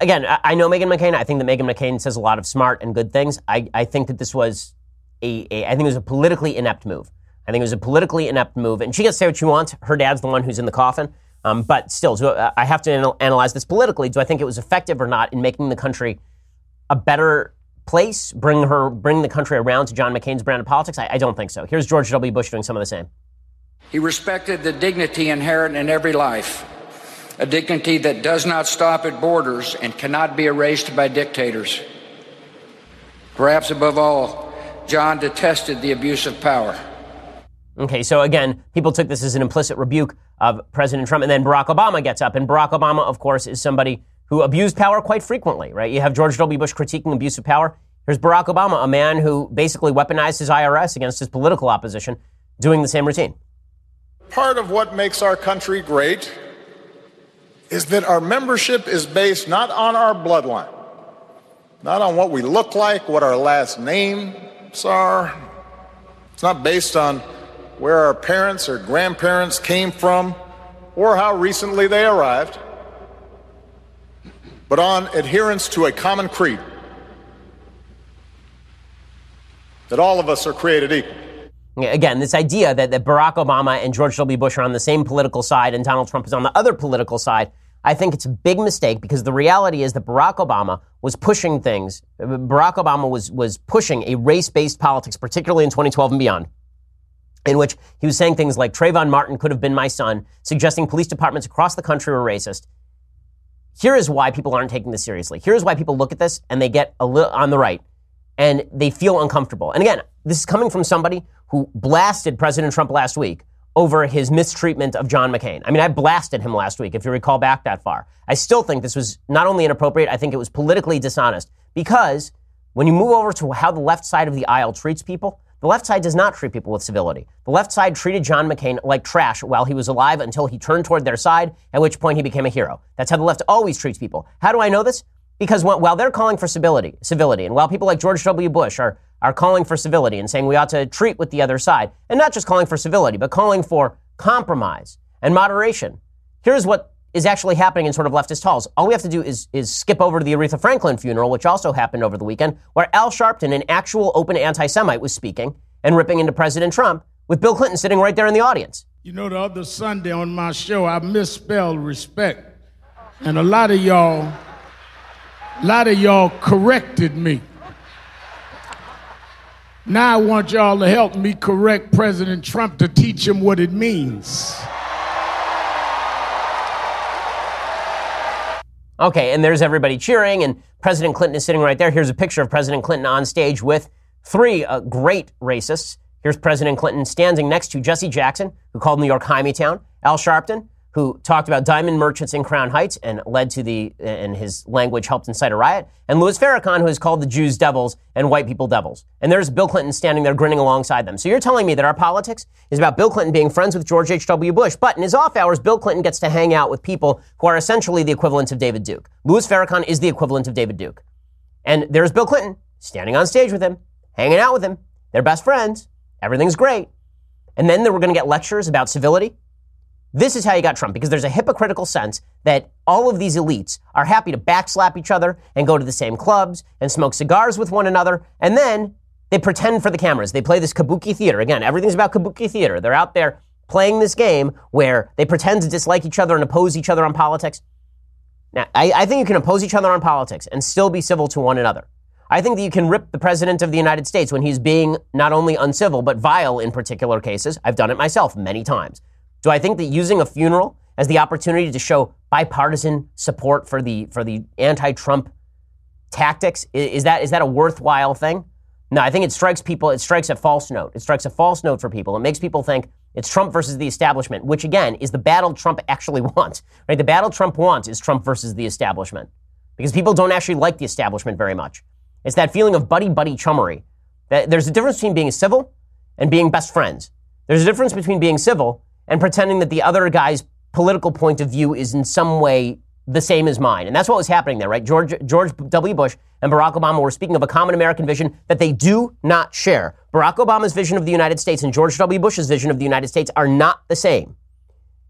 Again, I, I know Meghan McCain. I think that Meghan McCain says a lot of smart and good things. I, I think that this was a, a, I think it was a politically inept move. I think it was a politically inept move, and she gets to say what she wants. Her dad's the one who's in the coffin. Um, but still, so uh, I have to anal- analyze this politically. Do I think it was effective or not in making the country a better place? Bring her, bring the country around to John McCain's brand of politics? I, I don't think so. Here's George W. Bush doing some of the same. He respected the dignity inherent in every life, a dignity that does not stop at borders and cannot be erased by dictators. Perhaps above all, John detested the abuse of power. Okay, so again, people took this as an implicit rebuke of President Trump. And then Barack Obama gets up. And Barack Obama, of course, is somebody who abused power quite frequently, right? You have George W. Bush critiquing abuse of power. Here's Barack Obama, a man who basically weaponized his IRS against his political opposition, doing the same routine. Part of what makes our country great is that our membership is based not on our bloodline, not on what we look like, what our last name are. It's not based on where our parents or grandparents came from or how recently they arrived. but on adherence to a common creed that all of us are created equal. Again, this idea that, that Barack Obama and George W. Bush are on the same political side and Donald Trump is on the other political side, I think it's a big mistake because the reality is that Barack Obama was pushing things. Barack Obama was, was pushing a race based politics, particularly in 2012 and beyond, in which he was saying things like Trayvon Martin could have been my son, suggesting police departments across the country were racist. Here is why people aren't taking this seriously. Here's why people look at this and they get a little on the right and they feel uncomfortable. And again, this is coming from somebody who blasted President Trump last week over his mistreatment of John McCain. I mean, I blasted him last week, if you recall back that far. I still think this was not only inappropriate, I think it was politically dishonest because when you move over to how the left side of the aisle treats people, the left side does not treat people with civility. The left side treated John McCain like trash while he was alive until he turned toward their side, at which point he became a hero. That's how the left always treats people. How do I know this? Because while they're calling for civility, civility, and while people like George W. Bush are are calling for civility and saying we ought to treat with the other side, and not just calling for civility, but calling for compromise and moderation. Here's what is actually happening in sort of leftist halls. All we have to do is, is skip over to the Aretha Franklin funeral, which also happened over the weekend, where Al Sharpton, an actual open anti Semite, was speaking and ripping into President Trump, with Bill Clinton sitting right there in the audience. You know, the other Sunday on my show, I misspelled respect. And a lot of y'all, a lot of y'all corrected me. Now I want y'all to help me correct President Trump to teach him what it means. Okay, and there's everybody cheering, and President Clinton is sitting right there. Here's a picture of President Clinton on stage with three uh, great racists. Here's President Clinton standing next to Jesse Jackson, who called New York Town, Al Sharpton, who talked about diamond merchants in Crown Heights and led to the, and his language helped incite a riot, and Louis Farrakhan, who has called the Jews devils and white people devils. And there's Bill Clinton standing there grinning alongside them. So you're telling me that our politics is about Bill Clinton being friends with George H.W. Bush, but in his off hours, Bill Clinton gets to hang out with people who are essentially the equivalent of David Duke. Louis Farrakhan is the equivalent of David Duke. And there's Bill Clinton standing on stage with him, hanging out with him. They're best friends. Everything's great. And then we're going to get lectures about civility this is how you got Trump because there's a hypocritical sense that all of these elites are happy to backslap each other and go to the same clubs and smoke cigars with one another. And then they pretend for the cameras. They play this kabuki theater. Again, everything's about kabuki theater. They're out there playing this game where they pretend to dislike each other and oppose each other on politics. Now, I, I think you can oppose each other on politics and still be civil to one another. I think that you can rip the president of the United States when he's being not only uncivil, but vile in particular cases. I've done it myself many times. Do I think that using a funeral as the opportunity to show bipartisan support for the for the anti-Trump tactics is that is that a worthwhile thing? No, I think it strikes people. It strikes a false note. It strikes a false note for people. It makes people think it's Trump versus the establishment, which again is the battle Trump actually wants. Right? The battle Trump wants is Trump versus the establishment, because people don't actually like the establishment very much. It's that feeling of buddy buddy chummery. That there's a difference between being civil and being best friends. There's a difference between being civil and pretending that the other guy's political point of view is in some way the same as mine. And that's what was happening there, right? George, George W. Bush and Barack Obama were speaking of a common American vision that they do not share. Barack Obama's vision of the United States and George W. Bush's vision of the United States are not the same.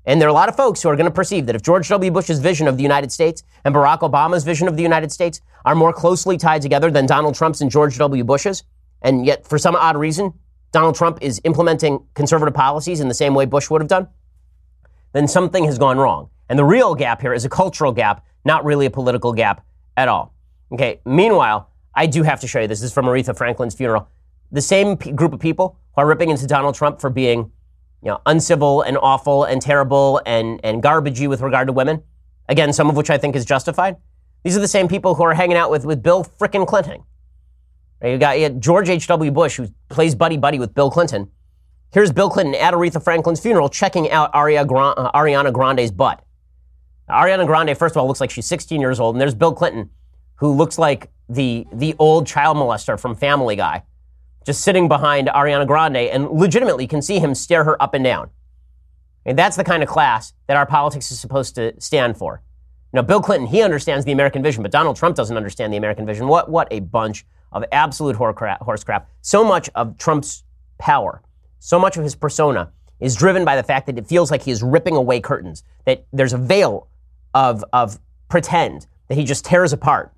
And there are a lot of folks who are going to perceive that if George W. Bush's vision of the United States and Barack Obama's vision of the United States are more closely tied together than Donald Trump's and George W. Bush's, and yet for some odd reason, Donald Trump is implementing conservative policies in the same way Bush would have done, then something has gone wrong. And the real gap here is a cultural gap, not really a political gap at all. Okay, meanwhile, I do have to show you this. This is from Aretha Franklin's funeral. The same p- group of people who are ripping into Donald Trump for being you know, uncivil and awful and terrible and, and garbagey with regard to women, again, some of which I think is justified. These are the same people who are hanging out with, with Bill frickin' Clinton. You got, you George H.W. Bush, who plays buddy buddy with Bill Clinton. Here's Bill Clinton at Aretha Franklin's funeral checking out uh, Ariana Grande's butt. Ariana Grande, first of all, looks like she's 16 years old, and there's Bill Clinton, who looks like the, the old child molester from Family Guy, just sitting behind Ariana Grande, and legitimately can see him stare her up and down. And that's the kind of class that our politics is supposed to stand for. Now, Bill Clinton, he understands the American vision, but Donald Trump doesn't understand the American vision. What, what a bunch of absolute horse crap. So much of Trump's power, so much of his persona is driven by the fact that it feels like he is ripping away curtains, that there's a veil of, of pretend that he just tears apart.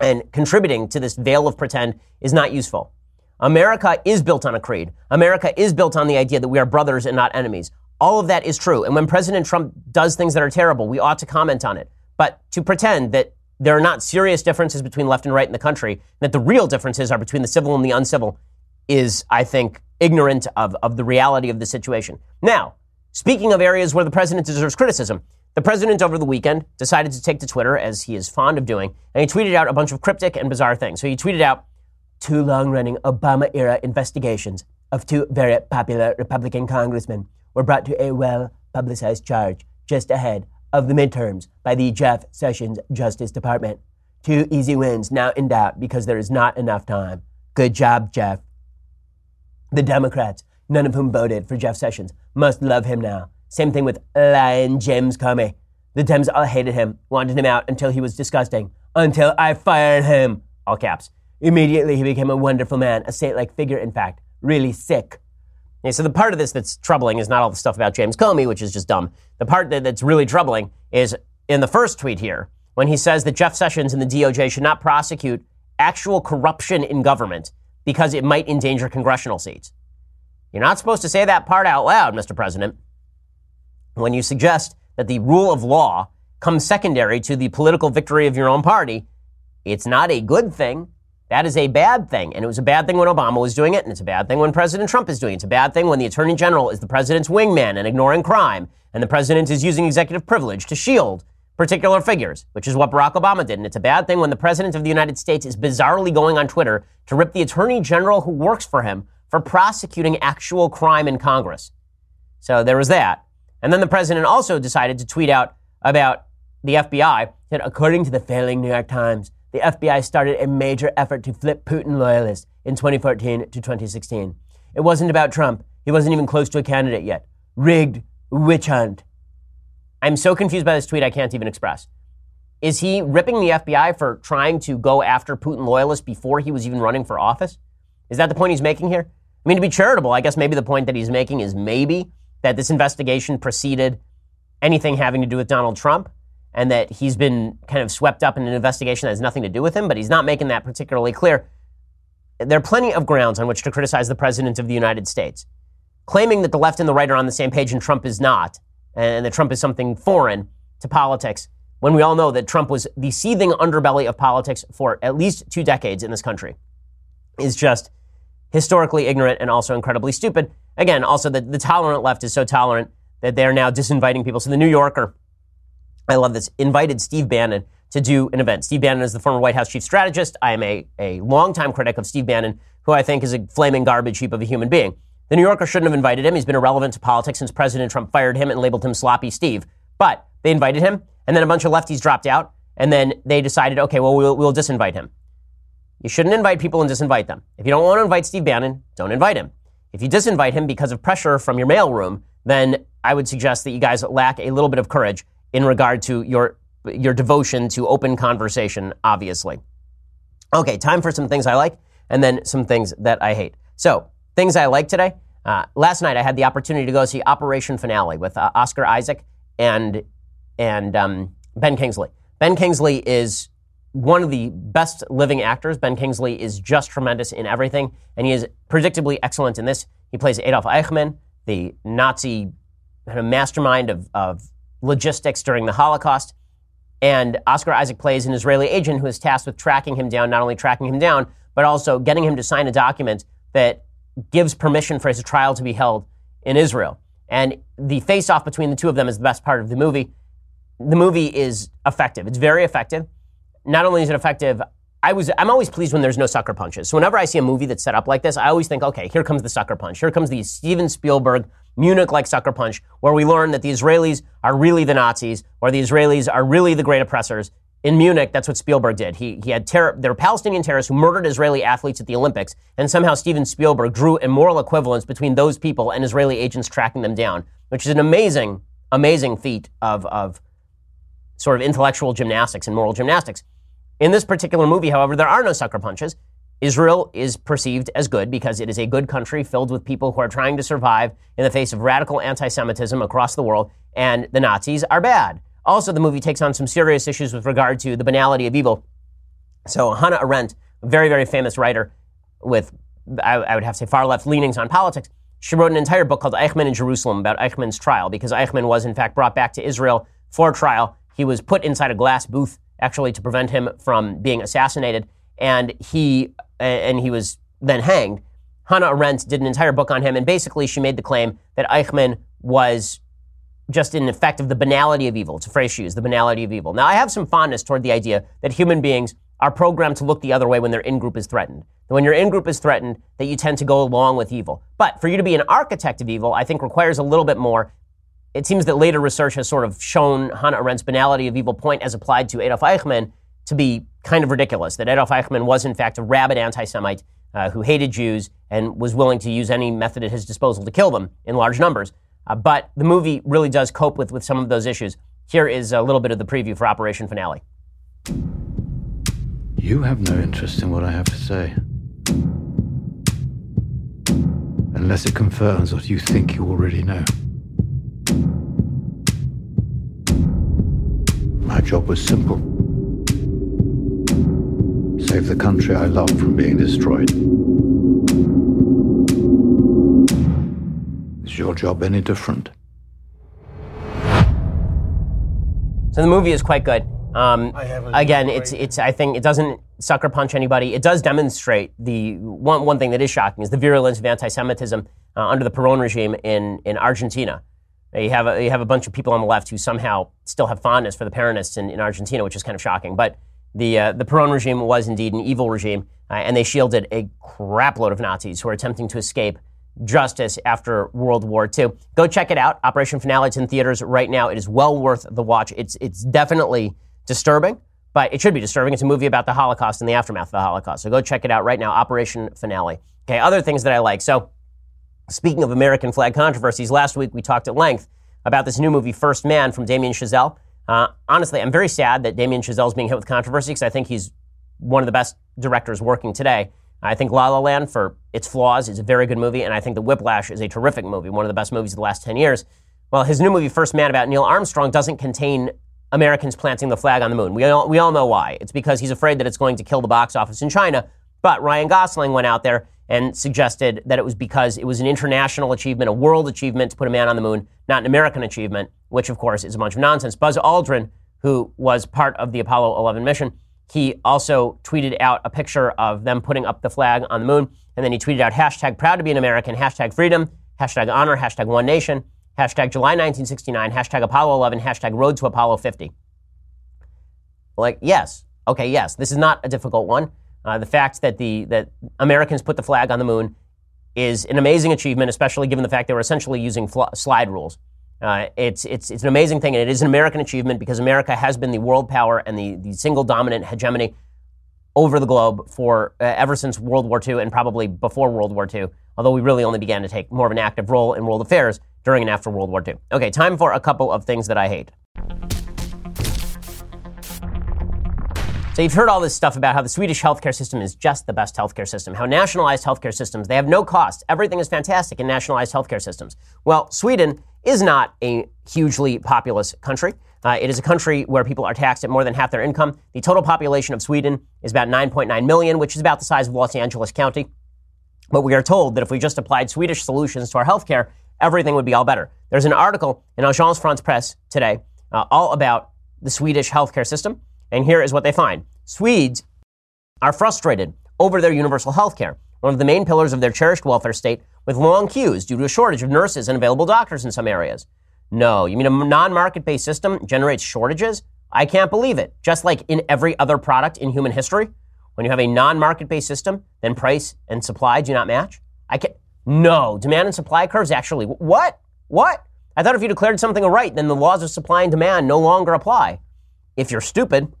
And contributing to this veil of pretend is not useful. America is built on a creed. America is built on the idea that we are brothers and not enemies. All of that is true. And when President Trump does things that are terrible, we ought to comment on it. But to pretend that there are not serious differences between left and right in the country, that the real differences are between the civil and the uncivil, is, I think, ignorant of, of the reality of the situation. Now, speaking of areas where the president deserves criticism, the president over the weekend decided to take to Twitter, as he is fond of doing, and he tweeted out a bunch of cryptic and bizarre things. So he tweeted out two long running Obama era investigations of two very popular Republican congressmen were brought to a well publicized charge just ahead of the midterms by the Jeff Sessions Justice Department. Two easy wins now in doubt because there is not enough time. Good job, Jeff. The Democrats, none of whom voted for Jeff Sessions, must love him now. Same thing with lying James Comey. The Dems all hated him, wanted him out until he was disgusting. Until I fired him. All caps. Immediately he became a wonderful man, a saint-like figure, in fact. Really sick. Okay, so the part of this that's troubling is not all the stuff about James Comey, which is just dumb. The part that, that's really troubling is in the first tweet here, when he says that Jeff Sessions and the DOJ should not prosecute actual corruption in government because it might endanger congressional seats. You're not supposed to say that part out loud, Mr. President. When you suggest that the rule of law comes secondary to the political victory of your own party, it's not a good thing. That is a bad thing. And it was a bad thing when Obama was doing it, and it's a bad thing when President Trump is doing it. It's a bad thing when the Attorney General is the president's wingman and ignoring crime, and the president is using executive privilege to shield particular figures, which is what Barack Obama did. And it's a bad thing when the President of the United States is bizarrely going on Twitter to rip the Attorney General who works for him for prosecuting actual crime in Congress. So there was that. And then the President also decided to tweet out about the FBI that according to the failing New York Times, the FBI started a major effort to flip Putin loyalists in 2014 to 2016. It wasn't about Trump. He wasn't even close to a candidate yet. Rigged witch hunt. I'm so confused by this tweet I can't even express. Is he ripping the FBI for trying to go after Putin loyalists before he was even running for office? Is that the point he's making here? I mean, to be charitable, I guess maybe the point that he's making is maybe that this investigation preceded anything having to do with Donald Trump and that he's been kind of swept up in an investigation that has nothing to do with him, but he's not making that particularly clear. There are plenty of grounds on which to criticize the President of the United States. Claiming that the left and the right are on the same page and Trump is not, and that Trump is something foreign to politics, when we all know that Trump was the seething underbelly of politics for at least two decades in this country, is just historically ignorant and also incredibly stupid. Again, also the, the tolerant left is so tolerant that they're now disinviting people. So the New Yorker I love this, invited Steve Bannon to do an event. Steve Bannon is the former White House chief strategist. I am a, a longtime critic of Steve Bannon, who I think is a flaming garbage heap of a human being. The New Yorker shouldn't have invited him. He's been irrelevant to politics since President Trump fired him and labeled him Sloppy Steve. But they invited him, and then a bunch of lefties dropped out, and then they decided, okay, well, we'll, we'll disinvite him. You shouldn't invite people and disinvite them. If you don't want to invite Steve Bannon, don't invite him. If you disinvite him because of pressure from your mailroom, then I would suggest that you guys lack a little bit of courage in regard to your your devotion to open conversation, obviously. Okay, time for some things I like and then some things that I hate. So, things I like today. Uh, last night I had the opportunity to go see Operation Finale with uh, Oscar Isaac and and um, Ben Kingsley. Ben Kingsley is one of the best living actors. Ben Kingsley is just tremendous in everything, and he is predictably excellent in this. He plays Adolf Eichmann, the Nazi kind of mastermind of, of logistics during the Holocaust. And Oscar Isaac plays an Israeli agent who is tasked with tracking him down, not only tracking him down, but also getting him to sign a document that gives permission for his trial to be held in Israel. And the face off between the two of them is the best part of the movie. The movie is effective. It's very effective. Not only is it effective, I was I'm always pleased when there's no sucker punches. So whenever I see a movie that's set up like this, I always think, okay, here comes the sucker punch. Here comes the Steven Spielberg Munich like sucker punch, where we learn that the Israelis are really the Nazis, or the Israelis are really the great oppressors. In Munich, that's what Spielberg did. He, he had terror, there were Palestinian terrorists who murdered Israeli athletes at the Olympics, and somehow Steven Spielberg drew a moral equivalence between those people and Israeli agents tracking them down, which is an amazing, amazing feat of, of sort of intellectual gymnastics and moral gymnastics. In this particular movie, however, there are no sucker punches. Israel is perceived as good because it is a good country filled with people who are trying to survive in the face of radical anti Semitism across the world, and the Nazis are bad. Also, the movie takes on some serious issues with regard to the banality of evil. So, Hannah Arendt, a very, very famous writer with, I, I would have to say, far left leanings on politics, she wrote an entire book called Eichmann in Jerusalem about Eichmann's trial because Eichmann was, in fact, brought back to Israel for trial. He was put inside a glass booth, actually, to prevent him from being assassinated, and he and he was then hanged. Hannah Arendt did an entire book on him, and basically she made the claim that Eichmann was just an effect of the banality of evil. It's a phrase she used, the banality of evil. Now, I have some fondness toward the idea that human beings are programmed to look the other way when their in-group is threatened. When your in-group is threatened, that you tend to go along with evil. But for you to be an architect of evil, I think requires a little bit more. It seems that later research has sort of shown Hannah Arendt's banality of evil point as applied to Adolf Eichmann to be kind of ridiculous. That Adolf Eichmann was in fact a rabid anti-Semite uh, who hated Jews and was willing to use any method at his disposal to kill them in large numbers. Uh, but the movie really does cope with, with some of those issues. Here is a little bit of the preview for Operation Finale. You have no interest in what I have to say. Unless it confirms what you think you already know. My job was simple save the country I love from being destroyed. Is your job any different? So the movie is quite good. Um, again, it's it's. I think it doesn't sucker punch anybody. It does demonstrate the one one thing that is shocking is the virulence of anti-Semitism uh, under the Perón regime in in Argentina. You have a, you have a bunch of people on the left who somehow still have fondness for the Peronists in, in Argentina, which is kind of shocking. But the uh, the Perón regime was indeed an evil regime, uh, and they shielded a crapload of Nazis who were attempting to escape justice after World War II. Go check it out. Operation Finale. It's in theaters right now. It is well worth the watch. It's it's definitely disturbing, but it should be disturbing. It's a movie about the Holocaust and the aftermath of the Holocaust. So go check it out right now. Operation Finale. Okay. Other things that I like. So speaking of American flag controversies, last week we talked at length about this new movie First Man from Damien Chazelle. Uh, honestly, I'm very sad that Damien Chazelle is being hit with controversy because I think he's one of the best directors working today. I think La La Land, for its flaws, is a very good movie, and I think The Whiplash is a terrific movie, one of the best movies of the last 10 years. Well, his new movie, First Man, about Neil Armstrong, doesn't contain Americans planting the flag on the moon. We all, we all know why. It's because he's afraid that it's going to kill the box office in China. But Ryan Gosling went out there and suggested that it was because it was an international achievement, a world achievement to put a man on the moon, not an American achievement, which of course is a bunch of nonsense. Buzz Aldrin, who was part of the Apollo 11 mission, he also tweeted out a picture of them putting up the flag on the moon. And then he tweeted out hashtag proud to be an American, hashtag freedom, hashtag honor, hashtag one nation, hashtag July 1969, hashtag Apollo 11, hashtag road to Apollo 50. Like, yes. Okay, yes. This is not a difficult one. Uh, the fact that the that Americans put the flag on the moon is an amazing achievement, especially given the fact they were essentially using fl- slide rules. Uh, it's, it's, it's an amazing thing, and it is an American achievement because America has been the world power and the, the single dominant hegemony over the globe for uh, ever since World War II and probably before World War II, although we really only began to take more of an active role in world affairs during and after World War II. Okay, time for a couple of things that I hate. So you've heard all this stuff about how the Swedish healthcare system is just the best healthcare system, how nationalized healthcare systems, they have no cost. Everything is fantastic in nationalized healthcare systems. Well, Sweden is not a hugely populous country. Uh, it is a country where people are taxed at more than half their income. The total population of Sweden is about 9.9 million, which is about the size of Los Angeles County. But we are told that if we just applied Swedish solutions to our healthcare, everything would be all better. There's an article in Agence France Presse today uh, all about the Swedish healthcare system, and here is what they find. Swedes are frustrated over their universal healthcare, one of the main pillars of their cherished welfare state, with long queues due to a shortage of nurses and available doctors in some areas. No, you mean a non market based system generates shortages? I can't believe it. Just like in every other product in human history, when you have a non market based system, then price and supply do not match? I can't. No, demand and supply curves actually. What? What? I thought if you declared something a right, then the laws of supply and demand no longer apply. If you're stupid,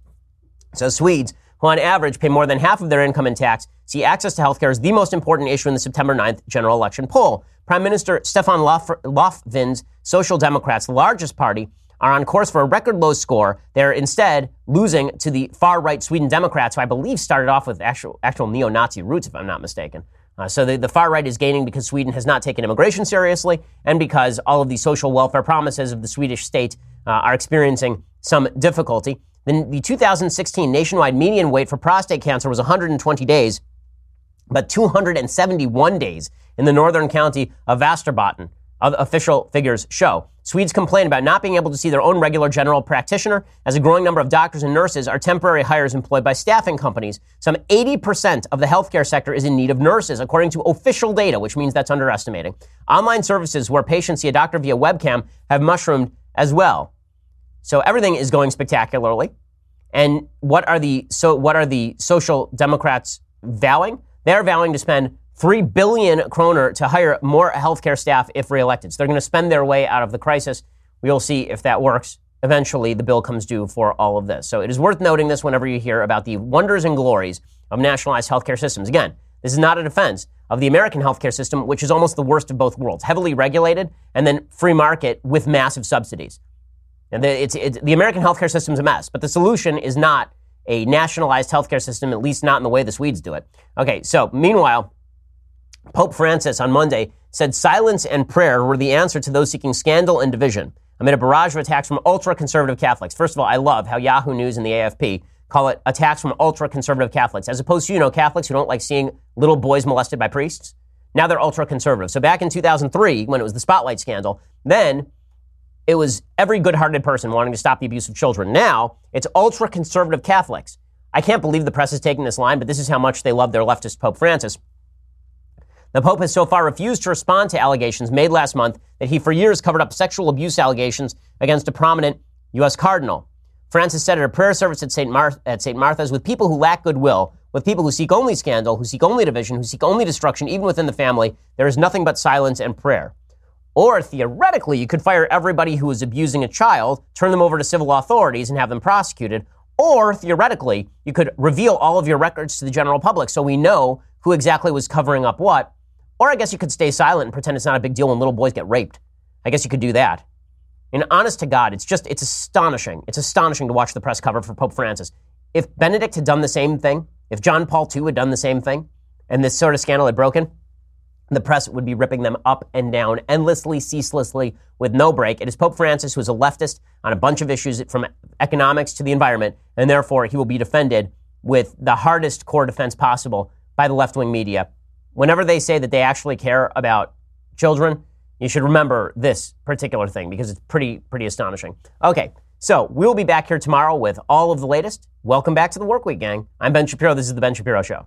so Swedes, who on average pay more than half of their income in tax, see access to healthcare as the most important issue in the September 9th general election poll. Prime Minister Stefan Löfven's Social Democrats, the largest party, are on course for a record low score. They're instead losing to the far right Sweden Democrats, who I believe started off with actual, actual neo Nazi roots, if I'm not mistaken. Uh, so the, the far right is gaining because Sweden has not taken immigration seriously and because all of the social welfare promises of the Swedish state uh, are experiencing some difficulty. The, the 2016 nationwide median wait for prostate cancer was 120 days, but 271 days in the northern county of Västerbotten, official figures show. Swedes complain about not being able to see their own regular general practitioner, as a growing number of doctors and nurses are temporary hires employed by staffing companies. Some 80% of the healthcare sector is in need of nurses, according to official data, which means that's underestimating. Online services where patients see a doctor via webcam have mushroomed as well. So everything is going spectacularly. And what are the so what are the social democrats vowing? They're vowing to spend 3 billion kroner to hire more healthcare staff if reelected. So they're going to spend their way out of the crisis. We'll see if that works. Eventually, the bill comes due for all of this. So it is worth noting this whenever you hear about the wonders and glories of nationalized healthcare systems. Again, this is not a defense of the American healthcare system, which is almost the worst of both worlds heavily regulated and then free market with massive subsidies. And the, it's, it's, the American healthcare system is a mess, but the solution is not a nationalized healthcare system, at least not in the way the Swedes do it. Okay, so meanwhile, Pope Francis on Monday said silence and prayer were the answer to those seeking scandal and division amid a barrage of attacks from ultra conservative Catholics. First of all, I love how Yahoo News and the AFP call it attacks from ultra conservative Catholics, as opposed to, you know, Catholics who don't like seeing little boys molested by priests. Now they're ultra conservative. So back in 2003, when it was the Spotlight scandal, then it was every good hearted person wanting to stop the abuse of children. Now it's ultra conservative Catholics. I can't believe the press is taking this line, but this is how much they love their leftist Pope Francis. The Pope has so far refused to respond to allegations made last month that he for years covered up sexual abuse allegations against a prominent U.S. cardinal. Francis said at a prayer service at St. Mar- at St. Martha's, with people who lack goodwill, with people who seek only scandal, who seek only division, who seek only destruction, even within the family, there is nothing but silence and prayer. Or theoretically, you could fire everybody who is abusing a child, turn them over to civil authorities, and have them prosecuted. Or theoretically, you could reveal all of your records to the general public so we know who exactly was covering up what or I guess you could stay silent and pretend it's not a big deal when little boys get raped. I guess you could do that. And honest to God, it's just, it's astonishing. It's astonishing to watch the press cover for Pope Francis. If Benedict had done the same thing, if John Paul II had done the same thing, and this sort of scandal had broken, the press would be ripping them up and down endlessly, ceaselessly, with no break. It is Pope Francis who is a leftist on a bunch of issues from economics to the environment, and therefore he will be defended with the hardest core defense possible by the left wing media whenever they say that they actually care about children, you should remember this particular thing because it's pretty, pretty astonishing. Okay, so we'll be back here tomorrow with all of the latest. Welcome back to the Work Week, gang. I'm Ben Shapiro. This is the Ben Shapiro Show.